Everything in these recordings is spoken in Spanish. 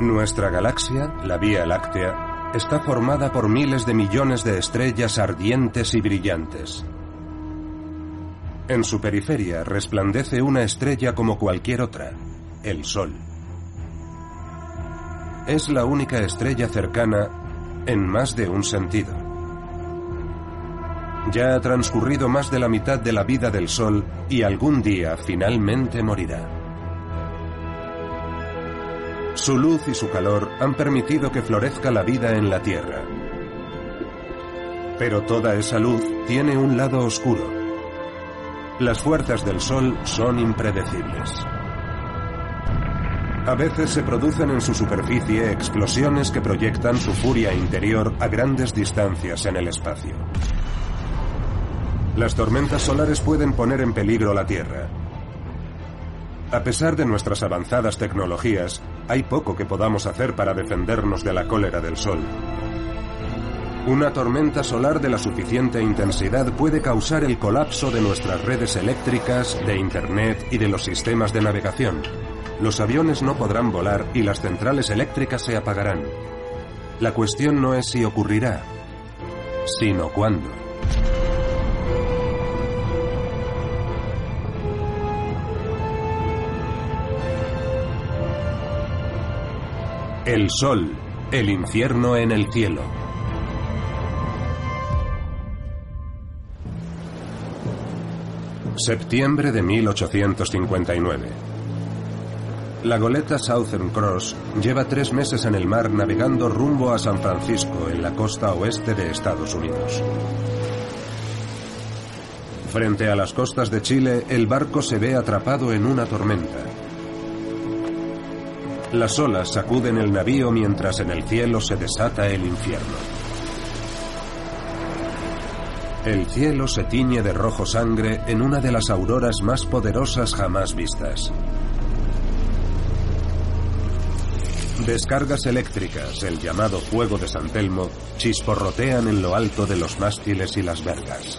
Nuestra galaxia, la Vía Láctea, está formada por miles de millones de estrellas ardientes y brillantes. En su periferia resplandece una estrella como cualquier otra, el Sol. Es la única estrella cercana en más de un sentido. Ya ha transcurrido más de la mitad de la vida del Sol y algún día finalmente morirá. Su luz y su calor han permitido que florezca la vida en la Tierra. Pero toda esa luz tiene un lado oscuro. Las fuerzas del Sol son impredecibles. A veces se producen en su superficie explosiones que proyectan su furia interior a grandes distancias en el espacio. Las tormentas solares pueden poner en peligro la Tierra. A pesar de nuestras avanzadas tecnologías, hay poco que podamos hacer para defendernos de la cólera del Sol. Una tormenta solar de la suficiente intensidad puede causar el colapso de nuestras redes eléctricas, de Internet y de los sistemas de navegación. Los aviones no podrán volar y las centrales eléctricas se apagarán. La cuestión no es si ocurrirá, sino cuándo. El Sol, el infierno en el cielo. Septiembre de 1859. La goleta Southern Cross lleva tres meses en el mar navegando rumbo a San Francisco, en la costa oeste de Estados Unidos. Frente a las costas de Chile, el barco se ve atrapado en una tormenta. Las olas sacuden el navío mientras en el cielo se desata el infierno. El cielo se tiñe de rojo sangre en una de las auroras más poderosas jamás vistas. Descargas eléctricas, el llamado fuego de San Telmo, chisporrotean en lo alto de los mástiles y las vergas.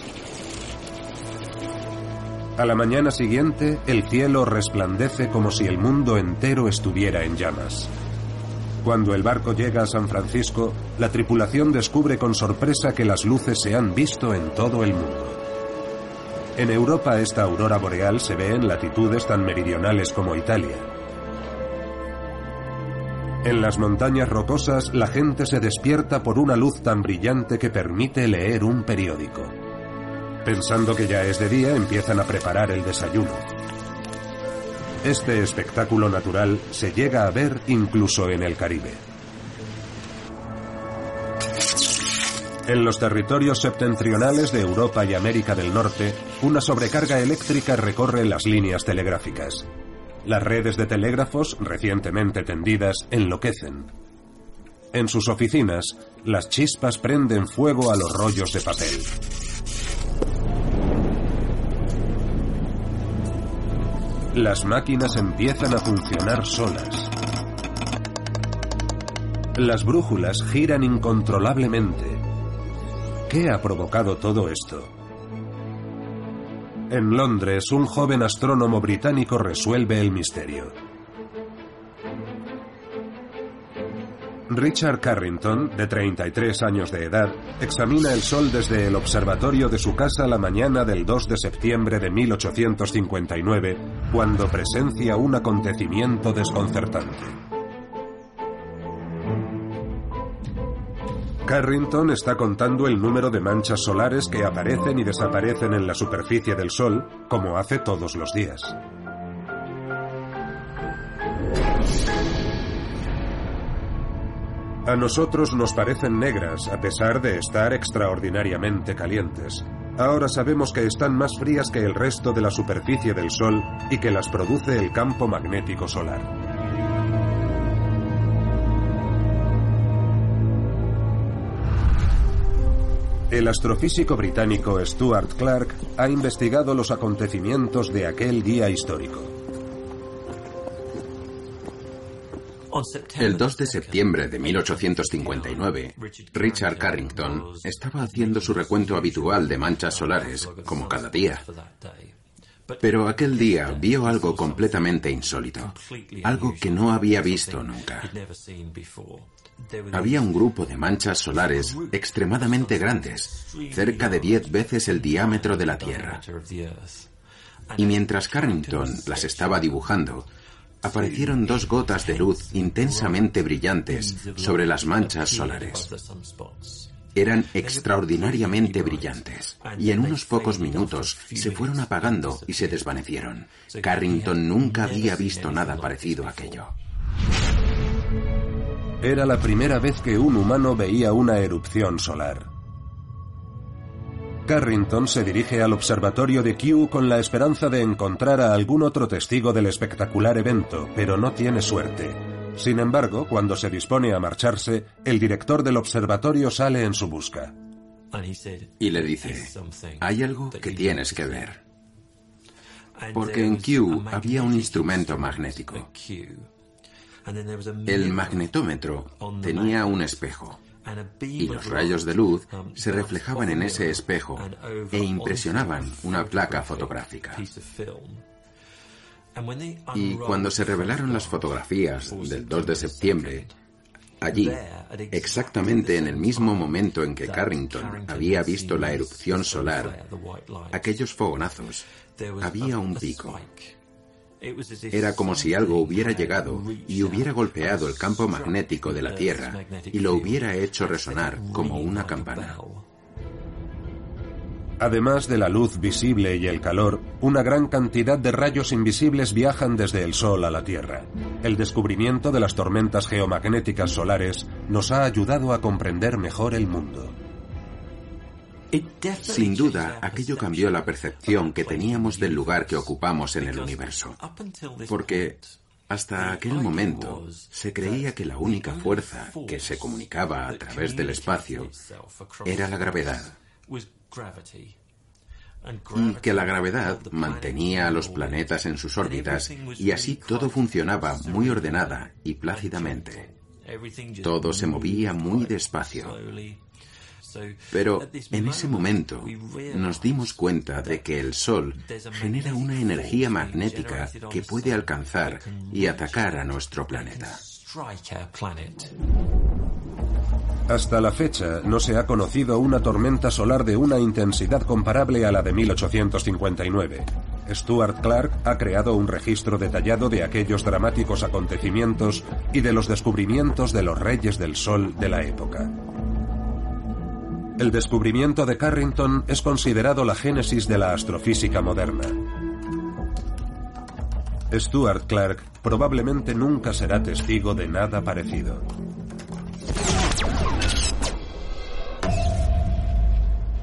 A la mañana siguiente, el cielo resplandece como si el mundo entero estuviera en llamas. Cuando el barco llega a San Francisco, la tripulación descubre con sorpresa que las luces se han visto en todo el mundo. En Europa esta aurora boreal se ve en latitudes tan meridionales como Italia. En las montañas rocosas la gente se despierta por una luz tan brillante que permite leer un periódico. Pensando que ya es de día, empiezan a preparar el desayuno. Este espectáculo natural se llega a ver incluso en el Caribe. En los territorios septentrionales de Europa y América del Norte, una sobrecarga eléctrica recorre las líneas telegráficas. Las redes de telégrafos, recientemente tendidas, enloquecen. En sus oficinas, las chispas prenden fuego a los rollos de papel. Las máquinas empiezan a funcionar solas. Las brújulas giran incontrolablemente. ¿Qué ha provocado todo esto? En Londres, un joven astrónomo británico resuelve el misterio. Richard Carrington, de 33 años de edad, examina el Sol desde el observatorio de su casa la mañana del 2 de septiembre de 1859, cuando presencia un acontecimiento desconcertante. Carrington está contando el número de manchas solares que aparecen y desaparecen en la superficie del Sol, como hace todos los días. A nosotros nos parecen negras a pesar de estar extraordinariamente calientes. Ahora sabemos que están más frías que el resto de la superficie del Sol y que las produce el campo magnético solar. El astrofísico británico Stuart Clark ha investigado los acontecimientos de aquel día histórico. El 2 de septiembre de 1859, Richard Carrington estaba haciendo su recuento habitual de manchas solares, como cada día. Pero aquel día vio algo completamente insólito, algo que no había visto nunca. Había un grupo de manchas solares extremadamente grandes, cerca de 10 veces el diámetro de la Tierra. Y mientras Carrington las estaba dibujando, aparecieron dos gotas de luz intensamente brillantes sobre las manchas solares. Eran extraordinariamente brillantes y en unos pocos minutos se fueron apagando y se desvanecieron. Carrington nunca había visto nada parecido a aquello. Era la primera vez que un humano veía una erupción solar. Carrington se dirige al observatorio de Kew con la esperanza de encontrar a algún otro testigo del espectacular evento, pero no tiene suerte. Sin embargo, cuando se dispone a marcharse, el director del observatorio sale en su busca. Y le dice, hay algo que tienes que ver. Porque en Kew había un instrumento magnético. El magnetómetro tenía un espejo y los rayos de luz se reflejaban en ese espejo e impresionaban una placa fotográfica. Y cuando se revelaron las fotografías del 2 de septiembre, allí, exactamente en el mismo momento en que Carrington había visto la erupción solar, aquellos fogonazos, había un pico. Era como si algo hubiera llegado y hubiera golpeado el campo magnético de la Tierra y lo hubiera hecho resonar como una campana. Además de la luz visible y el calor, una gran cantidad de rayos invisibles viajan desde el Sol a la Tierra. El descubrimiento de las tormentas geomagnéticas solares nos ha ayudado a comprender mejor el mundo. Sin duda, aquello cambió la percepción que teníamos del lugar que ocupamos en el universo. Porque hasta aquel momento se creía que la única fuerza que se comunicaba a través del espacio era la gravedad. Y que la gravedad mantenía a los planetas en sus órbitas y así todo funcionaba muy ordenada y plácidamente. Todo se movía muy despacio. Pero en ese momento nos dimos cuenta de que el Sol genera una energía magnética que puede alcanzar y atacar a nuestro planeta. Hasta la fecha no se ha conocido una tormenta solar de una intensidad comparable a la de 1859. Stuart Clark ha creado un registro detallado de aquellos dramáticos acontecimientos y de los descubrimientos de los reyes del Sol de la época. El descubrimiento de Carrington es considerado la génesis de la astrofísica moderna. Stuart Clark probablemente nunca será testigo de nada parecido.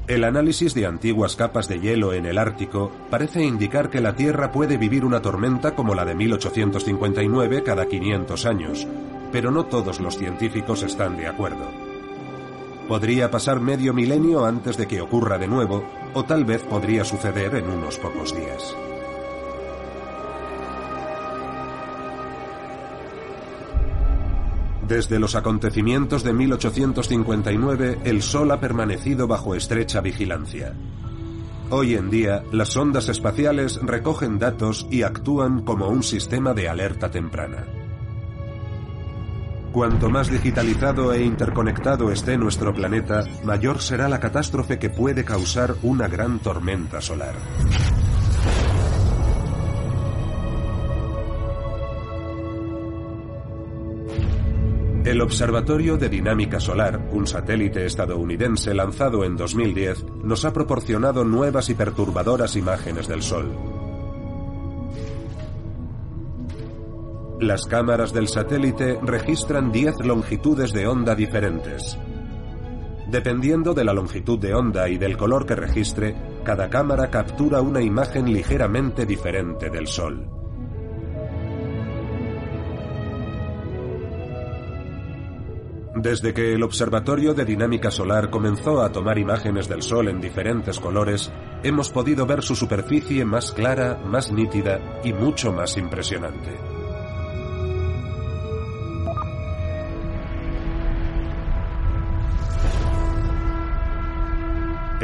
El análisis de antiguas capas de hielo en el Ártico parece indicar que la Tierra puede vivir una tormenta como la de 1859 cada 500 años, pero no todos los científicos están de acuerdo. Podría pasar medio milenio antes de que ocurra de nuevo, o tal vez podría suceder en unos pocos días. Desde los acontecimientos de 1859, el Sol ha permanecido bajo estrecha vigilancia. Hoy en día, las sondas espaciales recogen datos y actúan como un sistema de alerta temprana. Cuanto más digitalizado e interconectado esté nuestro planeta, mayor será la catástrofe que puede causar una gran tormenta solar. El Observatorio de Dinámica Solar, un satélite estadounidense lanzado en 2010, nos ha proporcionado nuevas y perturbadoras imágenes del Sol. Las cámaras del satélite registran 10 longitudes de onda diferentes. Dependiendo de la longitud de onda y del color que registre, cada cámara captura una imagen ligeramente diferente del Sol. Desde que el Observatorio de Dinámica Solar comenzó a tomar imágenes del Sol en diferentes colores, hemos podido ver su superficie más clara, más nítida y mucho más impresionante.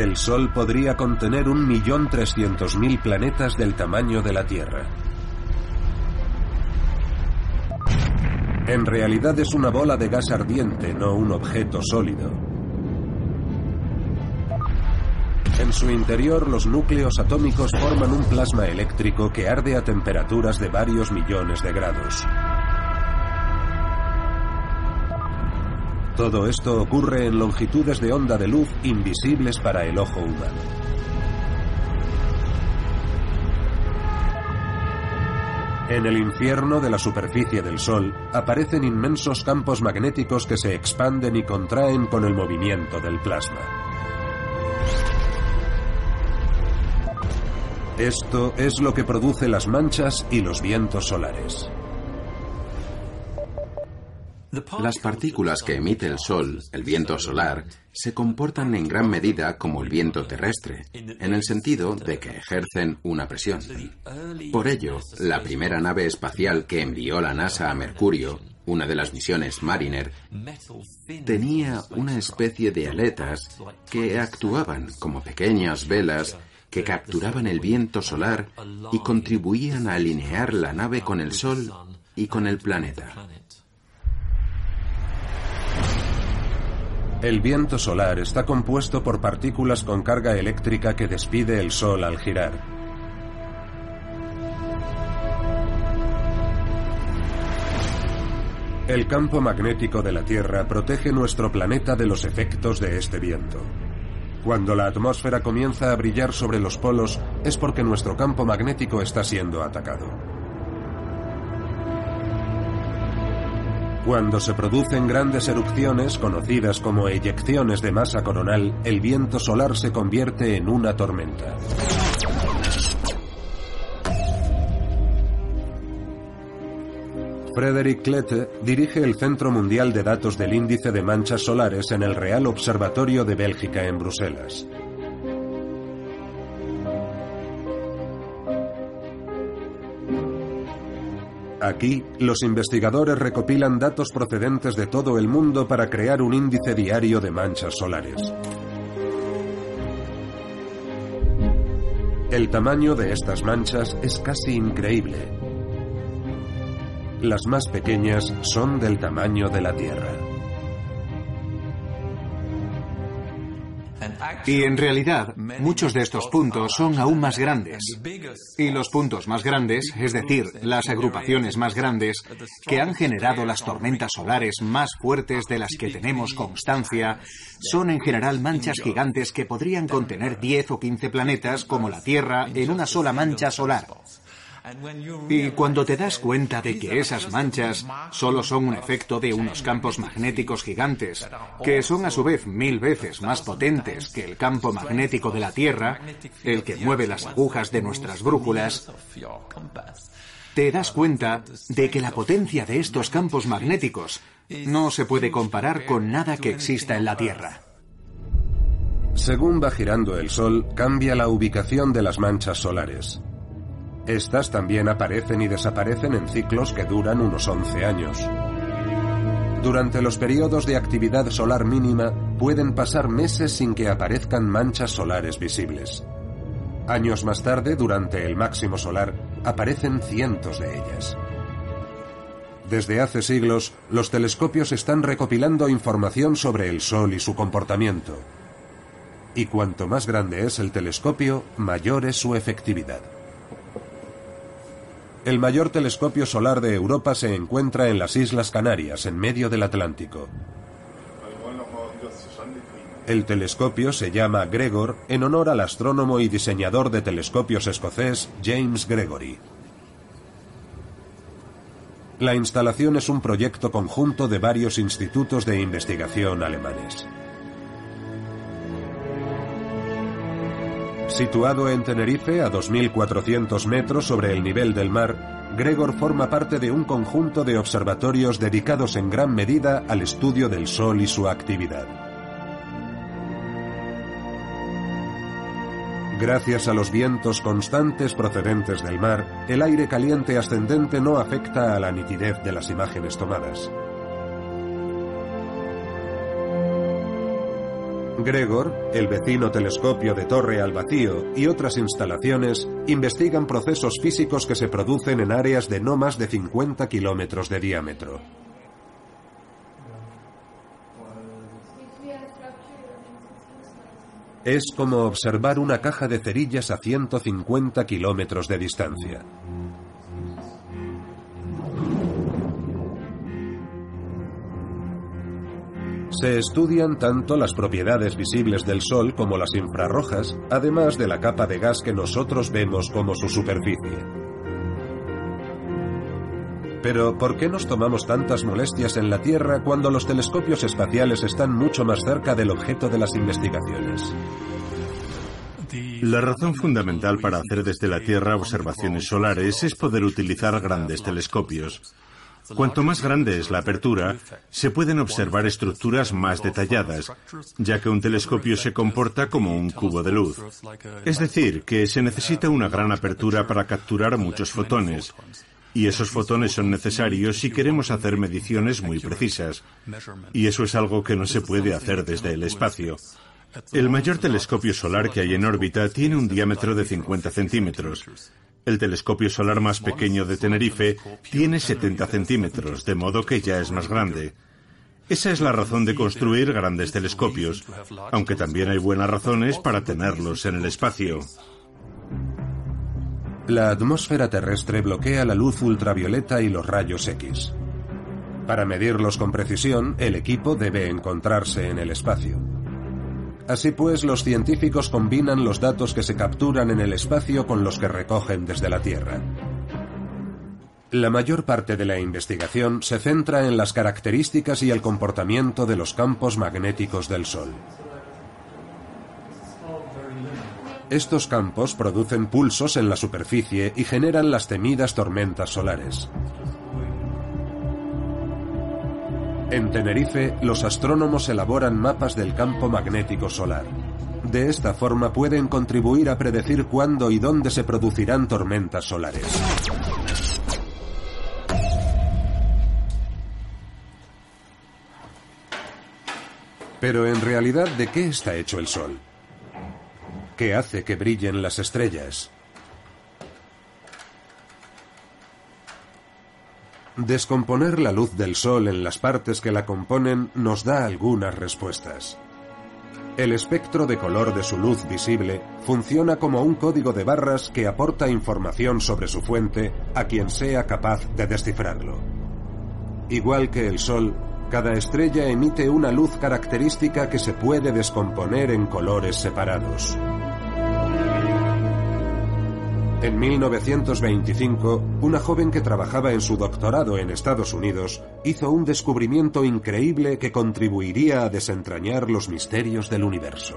El Sol podría contener un millón trescientos mil planetas del tamaño de la Tierra. En realidad es una bola de gas ardiente, no un objeto sólido. En su interior los núcleos atómicos forman un plasma eléctrico que arde a temperaturas de varios millones de grados. Todo esto ocurre en longitudes de onda de luz invisibles para el ojo humano. En el infierno de la superficie del Sol aparecen inmensos campos magnéticos que se expanden y contraen con el movimiento del plasma. Esto es lo que produce las manchas y los vientos solares. Las partículas que emite el Sol, el viento solar, se comportan en gran medida como el viento terrestre, en el sentido de que ejercen una presión. Por ello, la primera nave espacial que envió la NASA a Mercurio, una de las misiones Mariner, tenía una especie de aletas que actuaban como pequeñas velas que capturaban el viento solar y contribuían a alinear la nave con el Sol y con el planeta. El viento solar está compuesto por partículas con carga eléctrica que despide el Sol al girar. El campo magnético de la Tierra protege nuestro planeta de los efectos de este viento. Cuando la atmósfera comienza a brillar sobre los polos es porque nuestro campo magnético está siendo atacado. Cuando se producen grandes erupciones, conocidas como eyecciones de masa coronal, el viento solar se convierte en una tormenta. Frederick Klette dirige el Centro Mundial de Datos del Índice de Manchas Solares en el Real Observatorio de Bélgica en Bruselas. Aquí, los investigadores recopilan datos procedentes de todo el mundo para crear un índice diario de manchas solares. El tamaño de estas manchas es casi increíble. Las más pequeñas son del tamaño de la Tierra. Y en realidad, muchos de estos puntos son aún más grandes. Y los puntos más grandes, es decir, las agrupaciones más grandes, que han generado las tormentas solares más fuertes de las que tenemos constancia, son en general manchas gigantes que podrían contener 10 o 15 planetas como la Tierra en una sola mancha solar. Y cuando te das cuenta de que esas manchas solo son un efecto de unos campos magnéticos gigantes, que son a su vez mil veces más potentes que el campo magnético de la Tierra, el que mueve las agujas de nuestras brújulas, te das cuenta de que la potencia de estos campos magnéticos no se puede comparar con nada que exista en la Tierra. Según va girando el Sol, cambia la ubicación de las manchas solares. Estas también aparecen y desaparecen en ciclos que duran unos 11 años. Durante los periodos de actividad solar mínima pueden pasar meses sin que aparezcan manchas solares visibles. Años más tarde, durante el máximo solar, aparecen cientos de ellas. Desde hace siglos, los telescopios están recopilando información sobre el Sol y su comportamiento. Y cuanto más grande es el telescopio, mayor es su efectividad. El mayor telescopio solar de Europa se encuentra en las Islas Canarias, en medio del Atlántico. El telescopio se llama Gregor en honor al astrónomo y diseñador de telescopios escocés James Gregory. La instalación es un proyecto conjunto de varios institutos de investigación alemanes. Situado en Tenerife, a 2.400 metros sobre el nivel del mar, Gregor forma parte de un conjunto de observatorios dedicados en gran medida al estudio del Sol y su actividad. Gracias a los vientos constantes procedentes del mar, el aire caliente ascendente no afecta a la nitidez de las imágenes tomadas. Gregor, el vecino telescopio de torre al vacío y otras instalaciones investigan procesos físicos que se producen en áreas de no más de 50 kilómetros de diámetro. Es como observar una caja de cerillas a 150 kilómetros de distancia. Se estudian tanto las propiedades visibles del Sol como las infrarrojas, además de la capa de gas que nosotros vemos como su superficie. Pero, ¿por qué nos tomamos tantas molestias en la Tierra cuando los telescopios espaciales están mucho más cerca del objeto de las investigaciones? La razón fundamental para hacer desde la Tierra observaciones solares es poder utilizar grandes telescopios. Cuanto más grande es la apertura, se pueden observar estructuras más detalladas, ya que un telescopio se comporta como un cubo de luz. Es decir, que se necesita una gran apertura para capturar muchos fotones. Y esos fotones son necesarios si queremos hacer mediciones muy precisas. Y eso es algo que no se puede hacer desde el espacio. El mayor telescopio solar que hay en órbita tiene un diámetro de 50 centímetros. El telescopio solar más pequeño de Tenerife tiene 70 centímetros, de modo que ya es más grande. Esa es la razón de construir grandes telescopios, aunque también hay buenas razones para tenerlos en el espacio. La atmósfera terrestre bloquea la luz ultravioleta y los rayos X. Para medirlos con precisión, el equipo debe encontrarse en el espacio. Así pues, los científicos combinan los datos que se capturan en el espacio con los que recogen desde la Tierra. La mayor parte de la investigación se centra en las características y el comportamiento de los campos magnéticos del Sol. Estos campos producen pulsos en la superficie y generan las temidas tormentas solares. En Tenerife, los astrónomos elaboran mapas del campo magnético solar. De esta forma pueden contribuir a predecir cuándo y dónde se producirán tormentas solares. Pero en realidad, ¿de qué está hecho el Sol? ¿Qué hace que brillen las estrellas? Descomponer la luz del Sol en las partes que la componen nos da algunas respuestas. El espectro de color de su luz visible funciona como un código de barras que aporta información sobre su fuente a quien sea capaz de descifrarlo. Igual que el Sol, cada estrella emite una luz característica que se puede descomponer en colores separados. En 1925, una joven que trabajaba en su doctorado en Estados Unidos hizo un descubrimiento increíble que contribuiría a desentrañar los misterios del universo.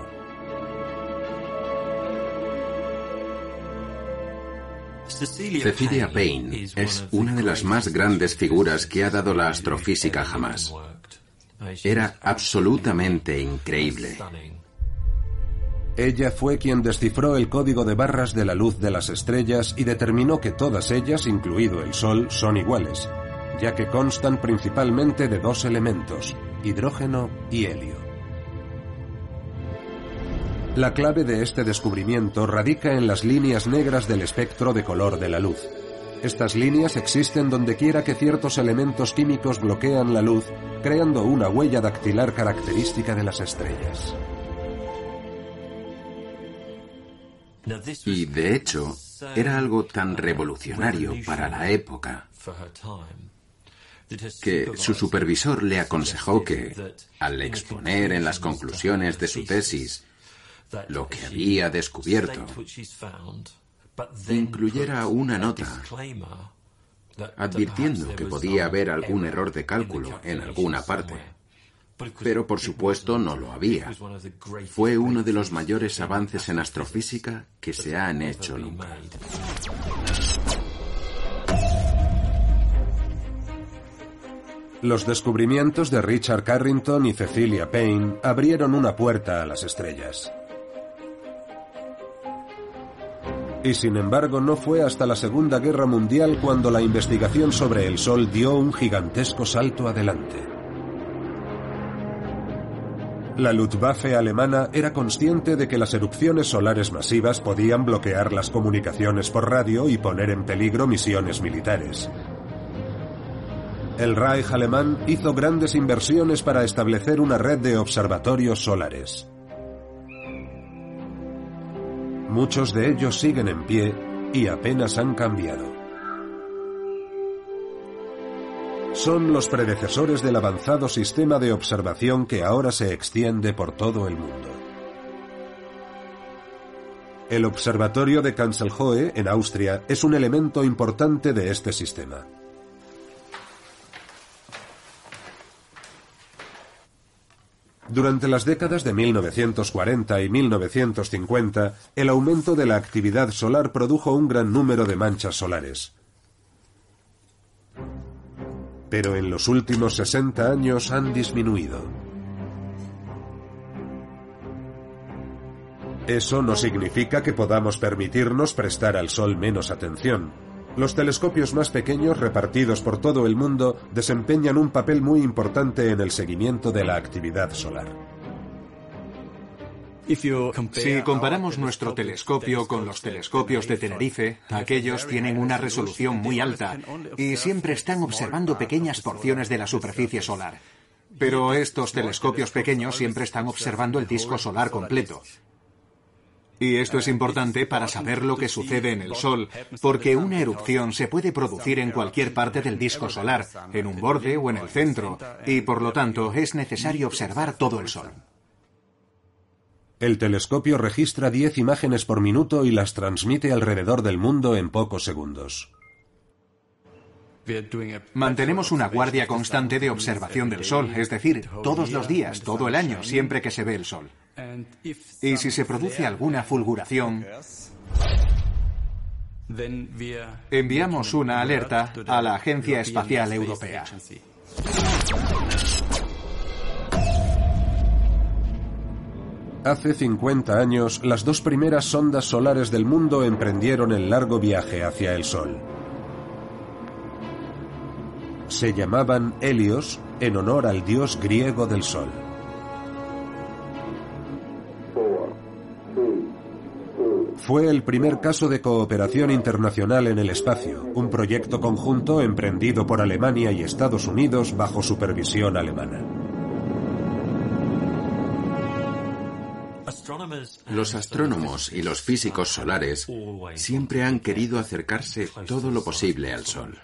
Cecilia Payne es una de las más grandes figuras que ha dado la astrofísica jamás. Era absolutamente increíble. Ella fue quien descifró el código de barras de la luz de las estrellas y determinó que todas ellas, incluido el Sol, son iguales, ya que constan principalmente de dos elementos, hidrógeno y helio. La clave de este descubrimiento radica en las líneas negras del espectro de color de la luz. Estas líneas existen donde quiera que ciertos elementos químicos bloquean la luz, creando una huella dactilar característica de las estrellas. Y de hecho, era algo tan revolucionario para la época que su supervisor le aconsejó que, al exponer en las conclusiones de su tesis lo que había descubierto, incluyera una nota advirtiendo que podía haber algún error de cálculo en alguna parte. Pero por supuesto no lo había. Fue uno de los mayores avances en astrofísica que se han hecho nunca. Los descubrimientos de Richard Carrington y Cecilia Payne abrieron una puerta a las estrellas. Y sin embargo no fue hasta la Segunda Guerra Mundial cuando la investigación sobre el Sol dio un gigantesco salto adelante. La Luftwaffe alemana era consciente de que las erupciones solares masivas podían bloquear las comunicaciones por radio y poner en peligro misiones militares. El Reich alemán hizo grandes inversiones para establecer una red de observatorios solares. Muchos de ellos siguen en pie y apenas han cambiado. Son los predecesores del avanzado sistema de observación que ahora se extiende por todo el mundo. El observatorio de Kanzelhoe, en Austria, es un elemento importante de este sistema. Durante las décadas de 1940 y 1950, el aumento de la actividad solar produjo un gran número de manchas solares pero en los últimos 60 años han disminuido. Eso no significa que podamos permitirnos prestar al Sol menos atención. Los telescopios más pequeños repartidos por todo el mundo desempeñan un papel muy importante en el seguimiento de la actividad solar. Si comparamos nuestro telescopio con los telescopios de Tenerife, aquellos tienen una resolución muy alta y siempre están observando pequeñas porciones de la superficie solar. Pero estos telescopios pequeños siempre están observando el disco solar completo. Y esto es importante para saber lo que sucede en el Sol, porque una erupción se puede producir en cualquier parte del disco solar, en un borde o en el centro, y por lo tanto es necesario observar todo el Sol. El telescopio registra 10 imágenes por minuto y las transmite alrededor del mundo en pocos segundos. Mantenemos una guardia constante de observación del Sol, es decir, todos los días, todo el año, siempre que se ve el Sol. Y si se produce alguna fulguración, enviamos una alerta a la Agencia Espacial Europea. Hace 50 años, las dos primeras sondas solares del mundo emprendieron el largo viaje hacia el Sol. Se llamaban Helios en honor al dios griego del Sol. Fue el primer caso de cooperación internacional en el espacio, un proyecto conjunto emprendido por Alemania y Estados Unidos bajo supervisión alemana. Los astrónomos y los físicos solares siempre han querido acercarse todo lo posible al Sol.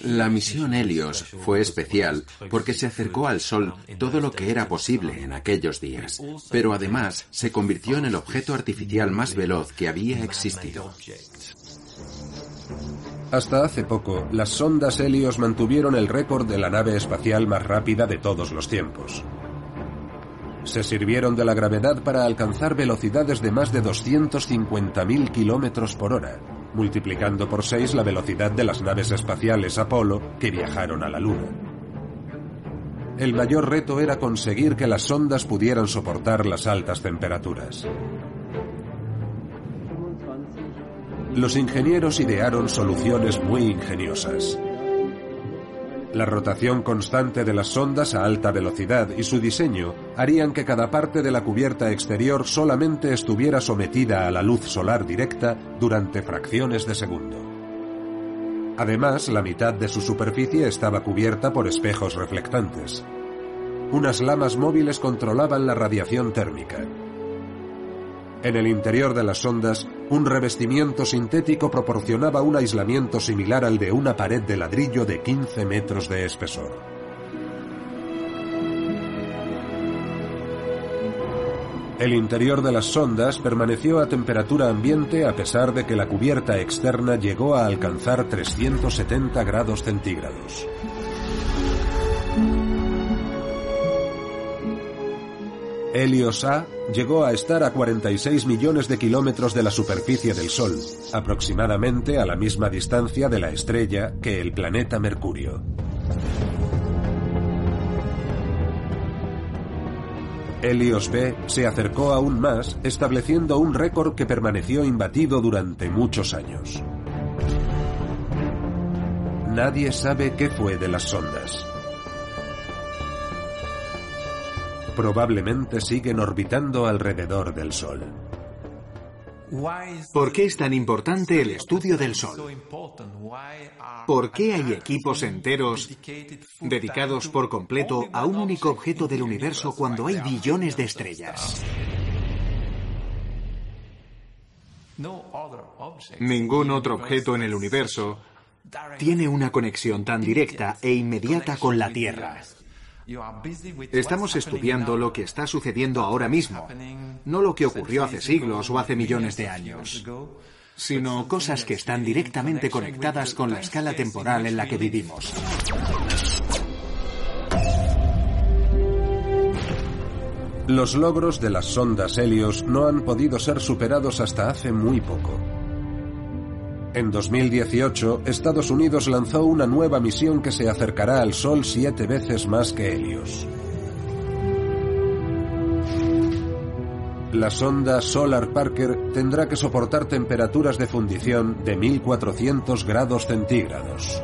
La misión Helios fue especial porque se acercó al Sol todo lo que era posible en aquellos días, pero además se convirtió en el objeto artificial más veloz que había existido. Hasta hace poco, las sondas Helios mantuvieron el récord de la nave espacial más rápida de todos los tiempos. Se sirvieron de la gravedad para alcanzar velocidades de más de 250.000 kilómetros por hora, multiplicando por seis la velocidad de las naves espaciales Apolo que viajaron a la Luna. El mayor reto era conseguir que las sondas pudieran soportar las altas temperaturas. Los ingenieros idearon soluciones muy ingeniosas. La rotación constante de las sondas a alta velocidad y su diseño harían que cada parte de la cubierta exterior solamente estuviera sometida a la luz solar directa durante fracciones de segundo. Además, la mitad de su superficie estaba cubierta por espejos reflectantes. Unas lamas móviles controlaban la radiación térmica. En el interior de las sondas, un revestimiento sintético proporcionaba un aislamiento similar al de una pared de ladrillo de 15 metros de espesor. El interior de las sondas permaneció a temperatura ambiente a pesar de que la cubierta externa llegó a alcanzar 370 grados centígrados. Helios A llegó a estar a 46 millones de kilómetros de la superficie del Sol, aproximadamente a la misma distancia de la estrella que el planeta Mercurio. Helios B se acercó aún más, estableciendo un récord que permaneció imbatido durante muchos años. nadie sabe qué fue de las sondas. Probablemente siguen orbitando alrededor del Sol. ¿Por qué es tan importante el estudio del Sol? ¿Por qué hay equipos enteros dedicados por completo a un único objeto del universo cuando hay billones de estrellas? Ningún otro objeto en el universo tiene una conexión tan directa e inmediata con la Tierra. Estamos estudiando lo que está sucediendo ahora mismo, no lo que ocurrió hace siglos o hace millones de años, sino cosas que están directamente conectadas con la escala temporal en la que vivimos. Los logros de las sondas Helios no han podido ser superados hasta hace muy poco. En 2018, Estados Unidos lanzó una nueva misión que se acercará al Sol siete veces más que Helios. La sonda Solar Parker tendrá que soportar temperaturas de fundición de 1400 grados centígrados.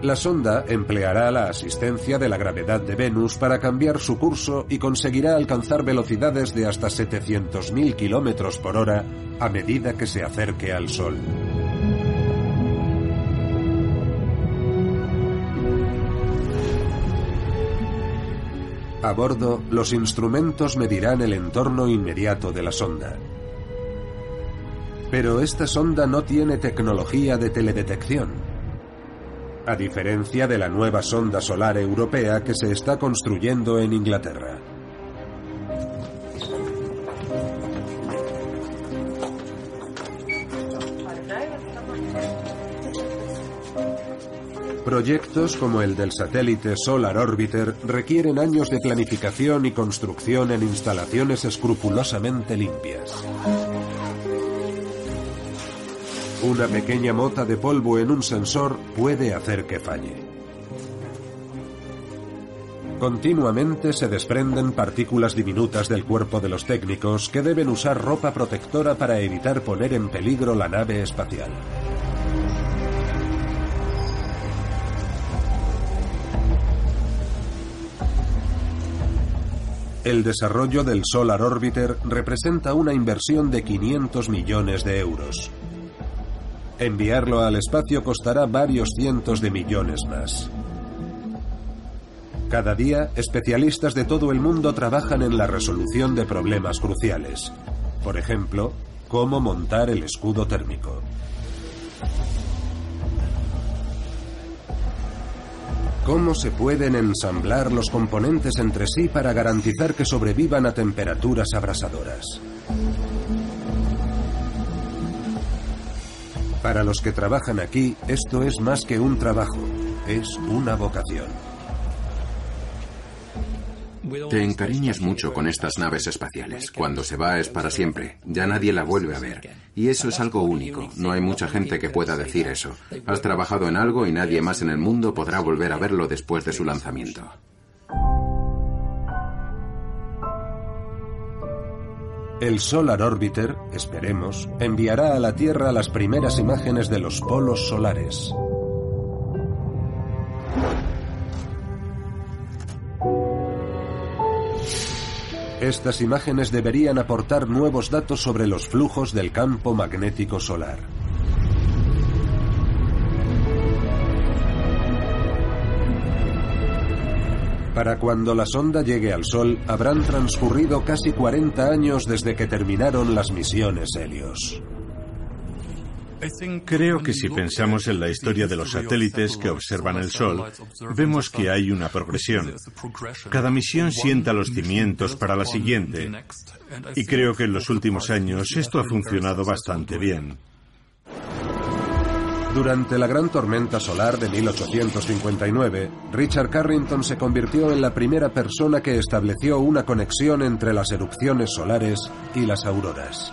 La sonda empleará la asistencia de la gravedad de Venus para cambiar su curso y conseguirá alcanzar velocidades de hasta 700.000 kilómetros por hora a medida que se acerque al Sol. A bordo, los instrumentos medirán el entorno inmediato de la sonda. Pero esta sonda no tiene tecnología de teledetección a diferencia de la nueva sonda solar europea que se está construyendo en Inglaterra. Proyectos como el del satélite Solar Orbiter requieren años de planificación y construcción en instalaciones escrupulosamente limpias. Una pequeña mota de polvo en un sensor puede hacer que falle. Continuamente se desprenden partículas diminutas del cuerpo de los técnicos que deben usar ropa protectora para evitar poner en peligro la nave espacial. El desarrollo del Solar Orbiter representa una inversión de 500 millones de euros. Enviarlo al espacio costará varios cientos de millones más. Cada día, especialistas de todo el mundo trabajan en la resolución de problemas cruciales. Por ejemplo, cómo montar el escudo térmico. ¿Cómo se pueden ensamblar los componentes entre sí para garantizar que sobrevivan a temperaturas abrasadoras? Para los que trabajan aquí, esto es más que un trabajo, es una vocación. Te encariñas mucho con estas naves espaciales. Cuando se va es para siempre. Ya nadie la vuelve a ver. Y eso es algo único. No hay mucha gente que pueda decir eso. Has trabajado en algo y nadie más en el mundo podrá volver a verlo después de su lanzamiento. El Solar Orbiter, esperemos, enviará a la Tierra las primeras imágenes de los polos solares. Estas imágenes deberían aportar nuevos datos sobre los flujos del campo magnético solar. Para cuando la sonda llegue al Sol, habrán transcurrido casi 40 años desde que terminaron las misiones Helios. Creo que si pensamos en la historia de los satélites que observan el Sol, vemos que hay una progresión. Cada misión sienta los cimientos para la siguiente. Y creo que en los últimos años esto ha funcionado bastante bien. Durante la gran tormenta solar de 1859, Richard Carrington se convirtió en la primera persona que estableció una conexión entre las erupciones solares y las auroras.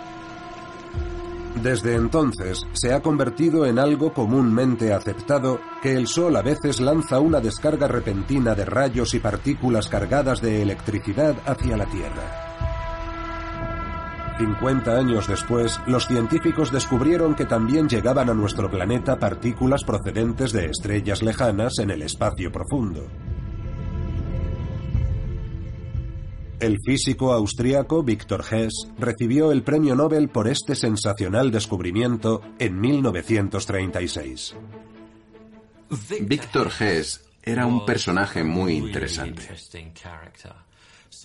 Desde entonces se ha convertido en algo comúnmente aceptado que el Sol a veces lanza una descarga repentina de rayos y partículas cargadas de electricidad hacia la Tierra. 50 años después, los científicos descubrieron que también llegaban a nuestro planeta partículas procedentes de estrellas lejanas en el espacio profundo. El físico austriaco Victor Hess recibió el premio Nobel por este sensacional descubrimiento en 1936. Victor Hess era un personaje muy interesante.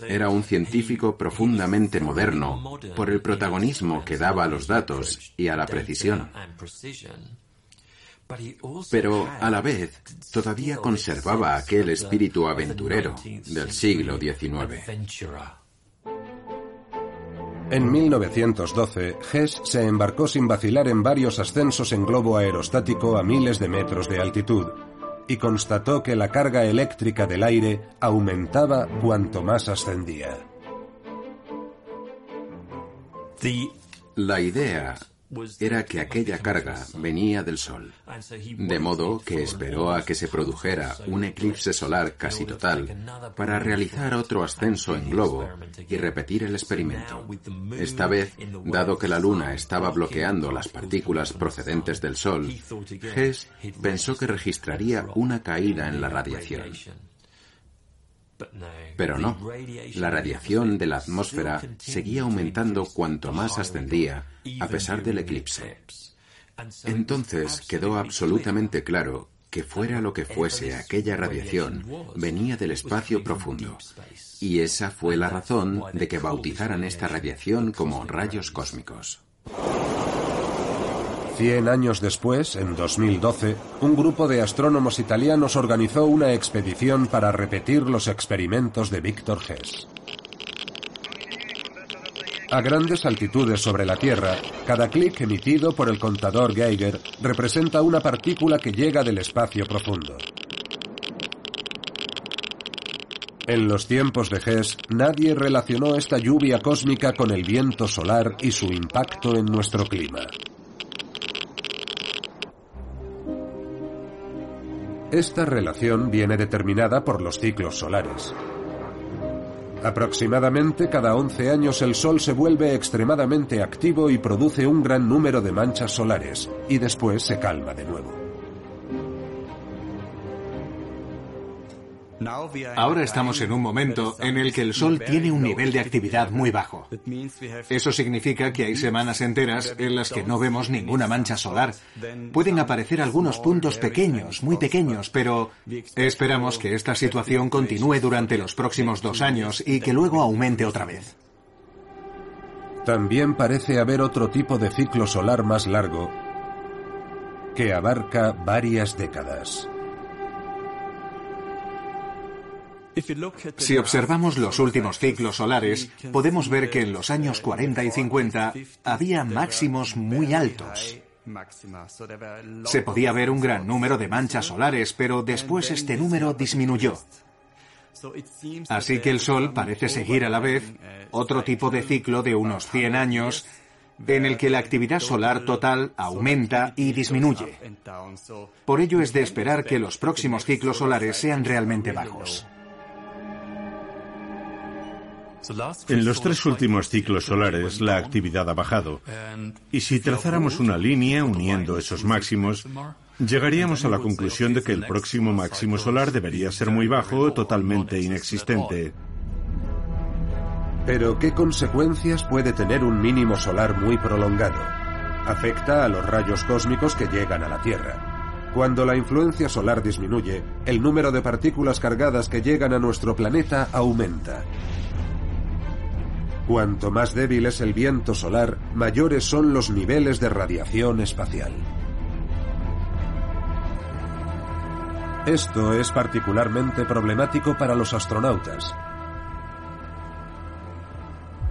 Era un científico profundamente moderno por el protagonismo que daba a los datos y a la precisión. Pero a la vez todavía conservaba aquel espíritu aventurero del siglo XIX. En 1912, Hess se embarcó sin vacilar en varios ascensos en globo aerostático a miles de metros de altitud y constató que la carga eléctrica del aire aumentaba cuanto más ascendía. La idea era que aquella carga venía del Sol, de modo que esperó a que se produjera un eclipse solar casi total para realizar otro ascenso en globo y repetir el experimento. Esta vez, dado que la Luna estaba bloqueando las partículas procedentes del Sol, Hess pensó que registraría una caída en la radiación. Pero no, la radiación de la atmósfera seguía aumentando cuanto más ascendía, a pesar del eclipse. Entonces quedó absolutamente claro que fuera lo que fuese aquella radiación, venía del espacio profundo. Y esa fue la razón de que bautizaran esta radiación como rayos cósmicos. Cien años después, en 2012, un grupo de astrónomos italianos organizó una expedición para repetir los experimentos de Victor Hess. A grandes altitudes sobre la Tierra, cada clic emitido por el contador Geiger representa una partícula que llega del espacio profundo. En los tiempos de Hess, nadie relacionó esta lluvia cósmica con el viento solar y su impacto en nuestro clima. Esta relación viene determinada por los ciclos solares. Aproximadamente cada 11 años el Sol se vuelve extremadamente activo y produce un gran número de manchas solares, y después se calma de nuevo. Ahora estamos en un momento en el que el Sol tiene un nivel de actividad muy bajo. Eso significa que hay semanas enteras en las que no vemos ninguna mancha solar. Pueden aparecer algunos puntos pequeños, muy pequeños, pero esperamos que esta situación continúe durante los próximos dos años y que luego aumente otra vez. También parece haber otro tipo de ciclo solar más largo que abarca varias décadas. Si observamos los últimos ciclos solares, podemos ver que en los años 40 y 50 había máximos muy altos. Se podía ver un gran número de manchas solares, pero después este número disminuyó. Así que el Sol parece seguir a la vez otro tipo de ciclo de unos 100 años en el que la actividad solar total aumenta y disminuye. Por ello es de esperar que los próximos ciclos solares sean realmente bajos. En los tres últimos ciclos solares la actividad ha bajado. Y si trazáramos una línea uniendo esos máximos, llegaríamos a la conclusión de que el próximo máximo solar debería ser muy bajo o totalmente inexistente. Pero ¿qué consecuencias puede tener un mínimo solar muy prolongado? Afecta a los rayos cósmicos que llegan a la Tierra. Cuando la influencia solar disminuye, el número de partículas cargadas que llegan a nuestro planeta aumenta. Cuanto más débil es el viento solar, mayores son los niveles de radiación espacial. Esto es particularmente problemático para los astronautas.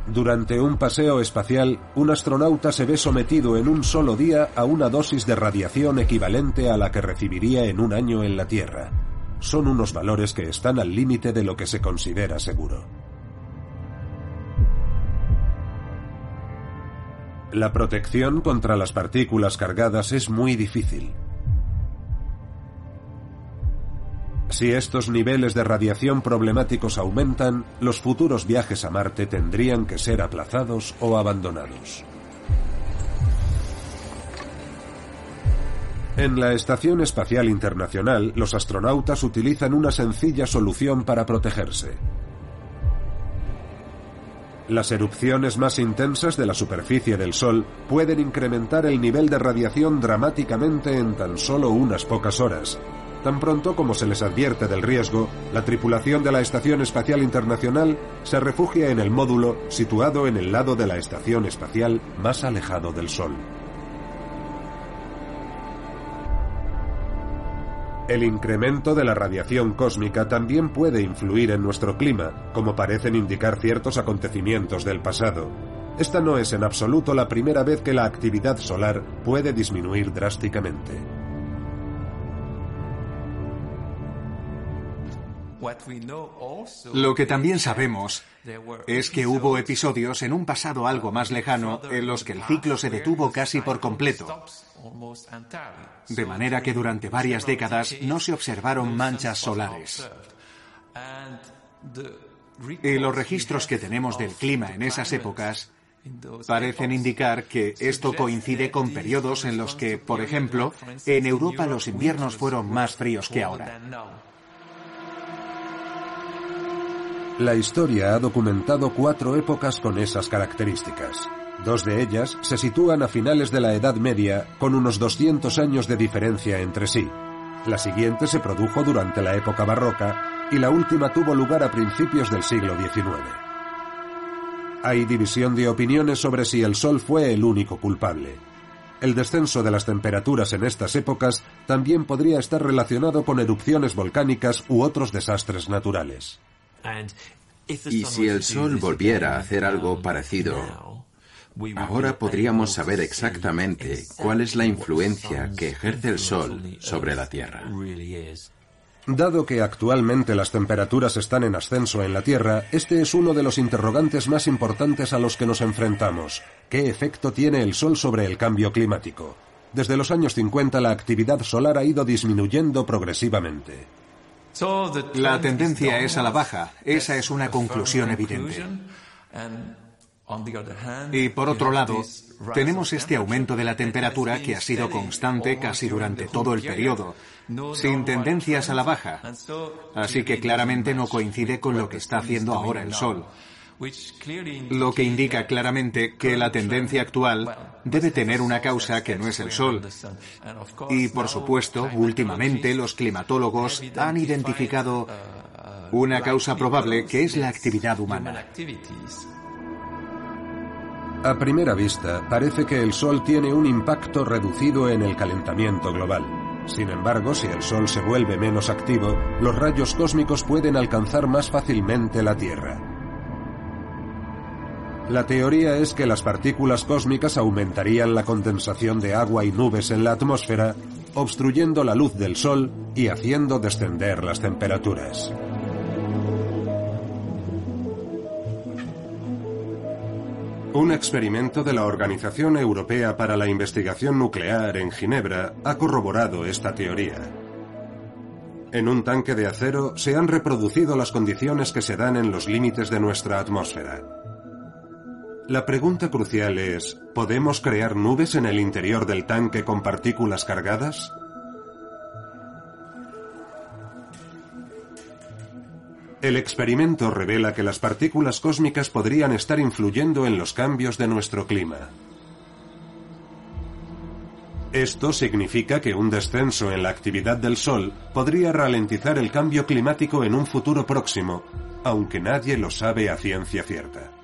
Durante un paseo espacial, un astronauta se ve sometido en un solo día a una dosis de radiación equivalente a la que recibiría en un año en la Tierra. Son unos valores que están al límite de lo que se considera seguro. La protección contra las partículas cargadas es muy difícil. Si estos niveles de radiación problemáticos aumentan, los futuros viajes a Marte tendrían que ser aplazados o abandonados. En la Estación Espacial Internacional, los astronautas utilizan una sencilla solución para protegerse. Las erupciones más intensas de la superficie del Sol pueden incrementar el nivel de radiación dramáticamente en tan solo unas pocas horas. Tan pronto como se les advierte del riesgo, la tripulación de la Estación Espacial Internacional se refugia en el módulo situado en el lado de la estación espacial más alejado del Sol. El incremento de la radiación cósmica también puede influir en nuestro clima, como parecen indicar ciertos acontecimientos del pasado. Esta no es en absoluto la primera vez que la actividad solar puede disminuir drásticamente. Lo que también sabemos es que hubo episodios en un pasado algo más lejano en los que el ciclo se detuvo casi por completo. De manera que durante varias décadas no se observaron manchas solares. Y los registros que tenemos del clima en esas épocas parecen indicar que esto coincide con periodos en los que, por ejemplo, en Europa los inviernos fueron más fríos que ahora. La historia ha documentado cuatro épocas con esas características. Dos de ellas se sitúan a finales de la Edad Media, con unos 200 años de diferencia entre sí. La siguiente se produjo durante la época barroca y la última tuvo lugar a principios del siglo XIX. Hay división de opiniones sobre si el Sol fue el único culpable. El descenso de las temperaturas en estas épocas también podría estar relacionado con erupciones volcánicas u otros desastres naturales. Y si el Sol volviera a hacer algo parecido, ahora podríamos saber exactamente cuál es la influencia que ejerce el Sol sobre la Tierra. Dado que actualmente las temperaturas están en ascenso en la Tierra, este es uno de los interrogantes más importantes a los que nos enfrentamos. ¿Qué efecto tiene el Sol sobre el cambio climático? Desde los años 50 la actividad solar ha ido disminuyendo progresivamente. La tendencia es a la baja, esa es una conclusión evidente. Y por otro lado, tenemos este aumento de la temperatura que ha sido constante casi durante todo el periodo, sin tendencias a la baja. Así que claramente no coincide con lo que está haciendo ahora el Sol. Lo que indica claramente que la tendencia actual debe tener una causa que no es el Sol. Y por supuesto, últimamente los climatólogos han identificado una causa probable que es la actividad humana. A primera vista, parece que el Sol tiene un impacto reducido en el calentamiento global. Sin embargo, si el Sol se vuelve menos activo, los rayos cósmicos pueden alcanzar más fácilmente la Tierra. La teoría es que las partículas cósmicas aumentarían la condensación de agua y nubes en la atmósfera, obstruyendo la luz del Sol y haciendo descender las temperaturas. Un experimento de la Organización Europea para la Investigación Nuclear en Ginebra ha corroborado esta teoría. En un tanque de acero se han reproducido las condiciones que se dan en los límites de nuestra atmósfera. La pregunta crucial es, ¿podemos crear nubes en el interior del tanque con partículas cargadas? El experimento revela que las partículas cósmicas podrían estar influyendo en los cambios de nuestro clima. Esto significa que un descenso en la actividad del Sol podría ralentizar el cambio climático en un futuro próximo, aunque nadie lo sabe a ciencia cierta.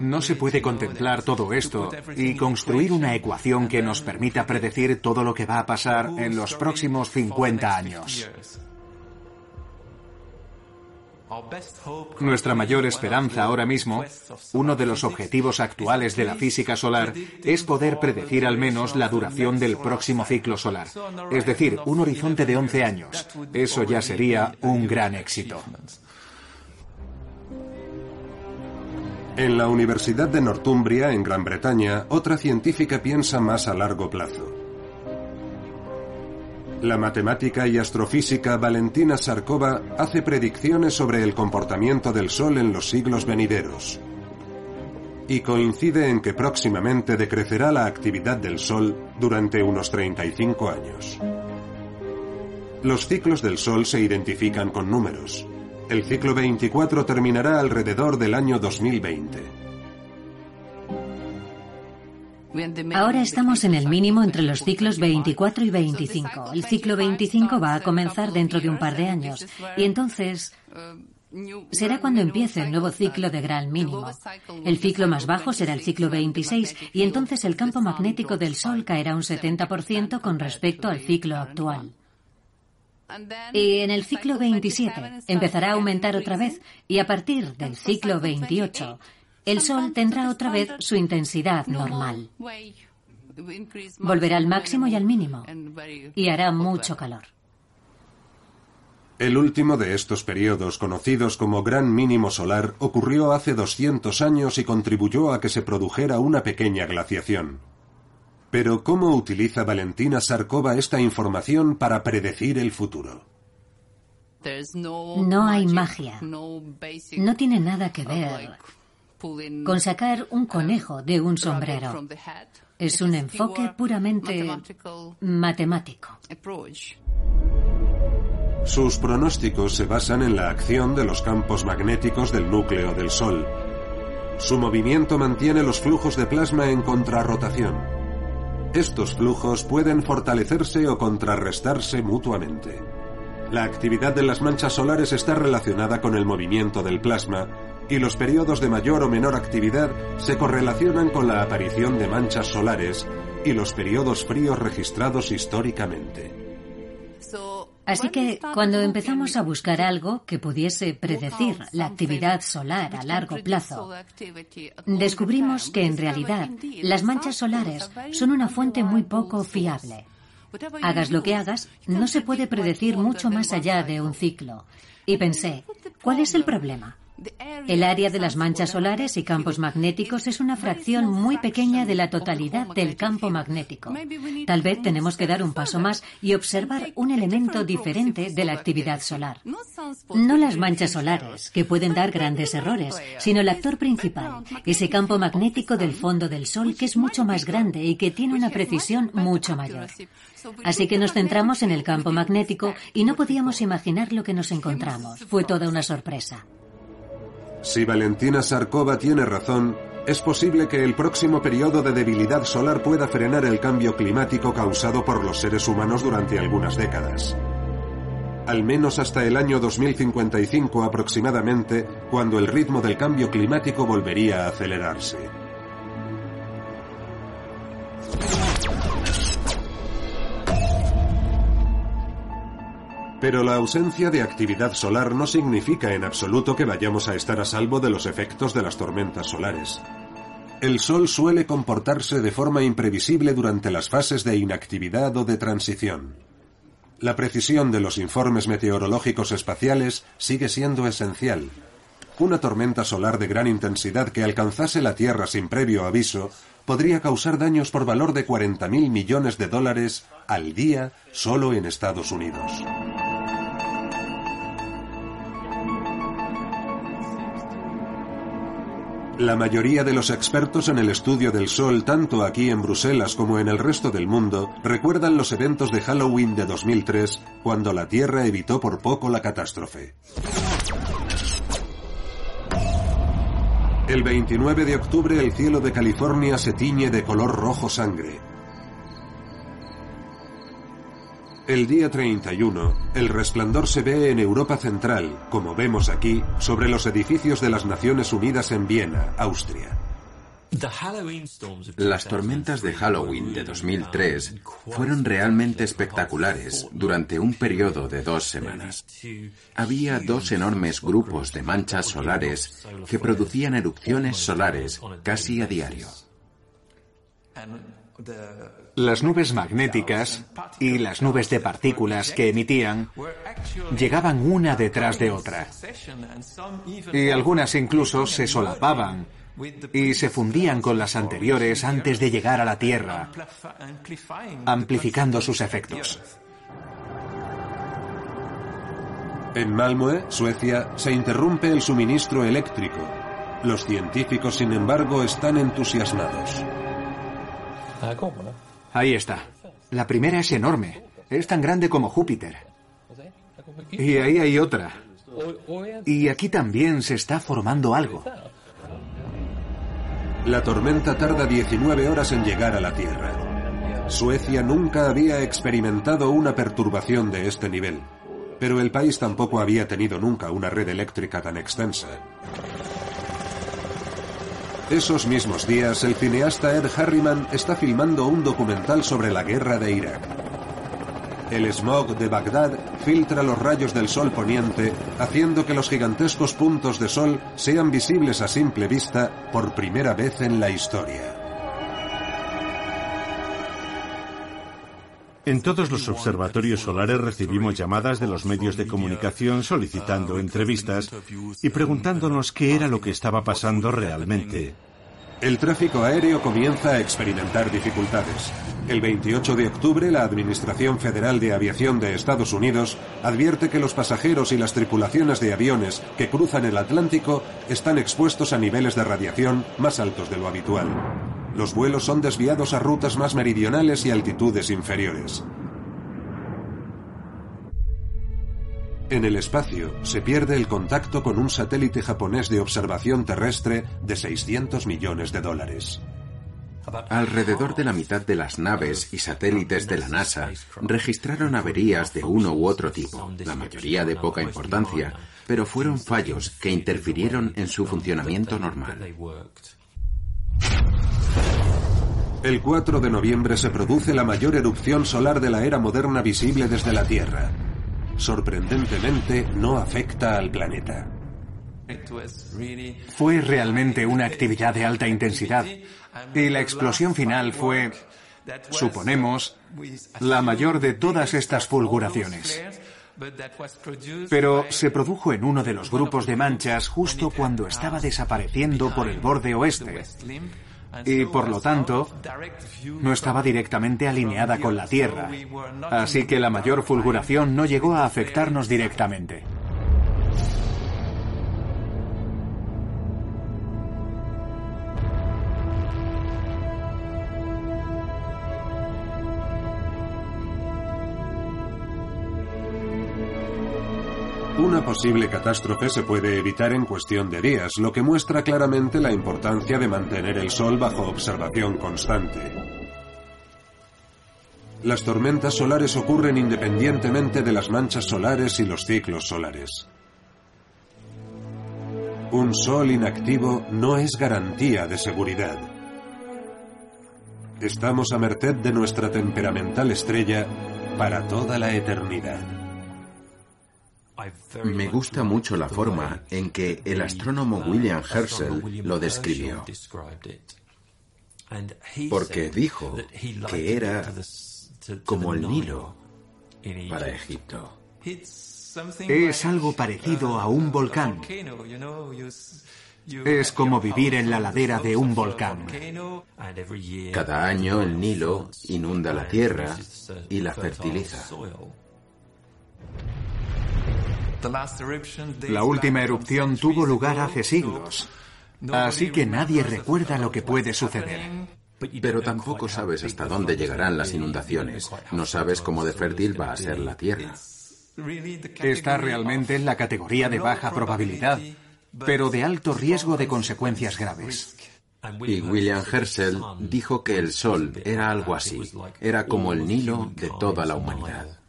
No se puede contemplar todo esto y construir una ecuación que nos permita predecir todo lo que va a pasar en los próximos 50 años. Nuestra mayor esperanza ahora mismo, uno de los objetivos actuales de la física solar, es poder predecir al menos la duración del próximo ciclo solar, es decir, un horizonte de 11 años. Eso ya sería un gran éxito. En la Universidad de Northumbria, en Gran Bretaña, otra científica piensa más a largo plazo. La matemática y astrofísica Valentina Sarkova hace predicciones sobre el comportamiento del Sol en los siglos venideros. Y coincide en que próximamente decrecerá la actividad del Sol durante unos 35 años. Los ciclos del Sol se identifican con números. El ciclo 24 terminará alrededor del año 2020. Ahora estamos en el mínimo entre los ciclos 24 y 25. El ciclo 25 va a comenzar dentro de un par de años y entonces será cuando empiece el nuevo ciclo de gran mínimo. El ciclo más bajo será el ciclo 26 y entonces el campo magnético del Sol caerá un 70% con respecto al ciclo actual. Y en el ciclo 27 empezará a aumentar otra vez y a partir del ciclo 28 el Sol tendrá otra vez su intensidad normal. Volverá al máximo y al mínimo. Y hará mucho calor. El último de estos periodos, conocidos como Gran Mínimo Solar, ocurrió hace 200 años y contribuyó a que se produjera una pequeña glaciación. Pero ¿cómo utiliza Valentina Sarkova esta información para predecir el futuro? No hay magia. No tiene nada que ver con sacar un conejo de un sombrero. Es un enfoque puramente matemático. Sus pronósticos se basan en la acción de los campos magnéticos del núcleo del Sol. Su movimiento mantiene los flujos de plasma en contrarrotación. Estos flujos pueden fortalecerse o contrarrestarse mutuamente. La actividad de las manchas solares está relacionada con el movimiento del plasma y los periodos de mayor o menor actividad se correlacionan con la aparición de manchas solares y los periodos fríos registrados históricamente. Así que cuando empezamos a buscar algo que pudiese predecir la actividad solar a largo plazo, descubrimos que en realidad las manchas solares son una fuente muy poco fiable. Hagas lo que hagas, no se puede predecir mucho más allá de un ciclo. Y pensé, ¿cuál es el problema? El área de las manchas solares y campos magnéticos es una fracción muy pequeña de la totalidad del campo magnético. Tal vez tenemos que dar un paso más y observar un elemento diferente de la actividad solar. No las manchas solares, que pueden dar grandes errores, sino el actor principal, ese campo magnético del fondo del Sol que es mucho más grande y que tiene una precisión mucho mayor. Así que nos centramos en el campo magnético y no podíamos imaginar lo que nos encontramos. Fue toda una sorpresa. Si Valentina Sarkova tiene razón, es posible que el próximo periodo de debilidad solar pueda frenar el cambio climático causado por los seres humanos durante algunas décadas. Al menos hasta el año 2055 aproximadamente, cuando el ritmo del cambio climático volvería a acelerarse. Pero la ausencia de actividad solar no significa en absoluto que vayamos a estar a salvo de los efectos de las tormentas solares. El Sol suele comportarse de forma imprevisible durante las fases de inactividad o de transición. La precisión de los informes meteorológicos espaciales sigue siendo esencial. Una tormenta solar de gran intensidad que alcanzase la Tierra sin previo aviso podría causar daños por valor de 40.000 millones de dólares al día solo en Estados Unidos. La mayoría de los expertos en el estudio del Sol, tanto aquí en Bruselas como en el resto del mundo, recuerdan los eventos de Halloween de 2003, cuando la Tierra evitó por poco la catástrofe. El 29 de octubre el cielo de California se tiñe de color rojo sangre. El día 31, el resplandor se ve en Europa Central, como vemos aquí, sobre los edificios de las Naciones Unidas en Viena, Austria. Las tormentas de Halloween de 2003 fueron realmente espectaculares durante un periodo de dos semanas. Había dos enormes grupos de manchas solares que producían erupciones solares casi a diario. Las nubes magnéticas y las nubes de partículas que emitían llegaban una detrás de otra. Y algunas incluso se solapaban y se fundían con las anteriores antes de llegar a la Tierra, amplificando sus efectos. En Malmö, Suecia, se interrumpe el suministro eléctrico. Los científicos, sin embargo, están entusiasmados. Ahí está. La primera es enorme. Es tan grande como Júpiter. Y ahí hay otra. Y aquí también se está formando algo. La tormenta tarda 19 horas en llegar a la Tierra. Suecia nunca había experimentado una perturbación de este nivel, pero el país tampoco había tenido nunca una red eléctrica tan extensa. Esos mismos días, el cineasta Ed Harriman está filmando un documental sobre la guerra de Irak. El smog de Bagdad filtra los rayos del sol poniente, haciendo que los gigantescos puntos de sol sean visibles a simple vista por primera vez en la historia. En todos los observatorios solares recibimos llamadas de los medios de comunicación solicitando entrevistas y preguntándonos qué era lo que estaba pasando realmente. El tráfico aéreo comienza a experimentar dificultades. El 28 de octubre, la Administración Federal de Aviación de Estados Unidos advierte que los pasajeros y las tripulaciones de aviones que cruzan el Atlántico están expuestos a niveles de radiación más altos de lo habitual. Los vuelos son desviados a rutas más meridionales y altitudes inferiores. En el espacio se pierde el contacto con un satélite japonés de observación terrestre de 600 millones de dólares. Alrededor de la mitad de las naves y satélites de la NASA registraron averías de uno u otro tipo, la mayoría de poca importancia, pero fueron fallos que interfirieron en su funcionamiento normal. El 4 de noviembre se produce la mayor erupción solar de la era moderna visible desde la Tierra. Sorprendentemente, no afecta al planeta. Fue realmente una actividad de alta intensidad y la explosión final fue, suponemos, la mayor de todas estas fulguraciones. Pero se produjo en uno de los grupos de manchas justo cuando estaba desapareciendo por el borde oeste. Y por lo tanto no estaba directamente alineada con la Tierra, así que la mayor fulguración no llegó a afectarnos directamente. Una posible catástrofe se puede evitar en cuestión de días, lo que muestra claramente la importancia de mantener el Sol bajo observación constante. Las tormentas solares ocurren independientemente de las manchas solares y los ciclos solares. Un Sol inactivo no es garantía de seguridad. Estamos a merced de nuestra temperamental estrella para toda la eternidad. Me gusta mucho la forma en que el astrónomo William Herschel lo describió. Porque dijo que era como el Nilo para Egipto. Es algo parecido a un volcán. Es como vivir en la ladera de un volcán. Cada año el Nilo inunda la tierra y la fertiliza. La última erupción tuvo lugar hace siglos, así que nadie recuerda lo que puede suceder. Pero tampoco sabes hasta dónde llegarán las inundaciones. No sabes cómo de fértil va a ser la tierra. Está realmente en la categoría de baja probabilidad, pero de alto riesgo de consecuencias graves. Y William Herschel dijo que el Sol era algo así, era como el Nilo de toda la humanidad.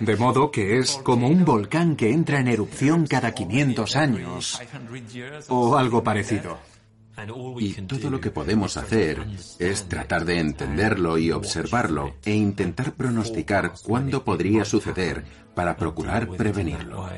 De modo que es como un volcán que entra en erupción cada 500 años o algo parecido. Y todo lo que podemos hacer es tratar de entenderlo y observarlo e intentar pronosticar cuándo podría suceder para procurar prevenirlo.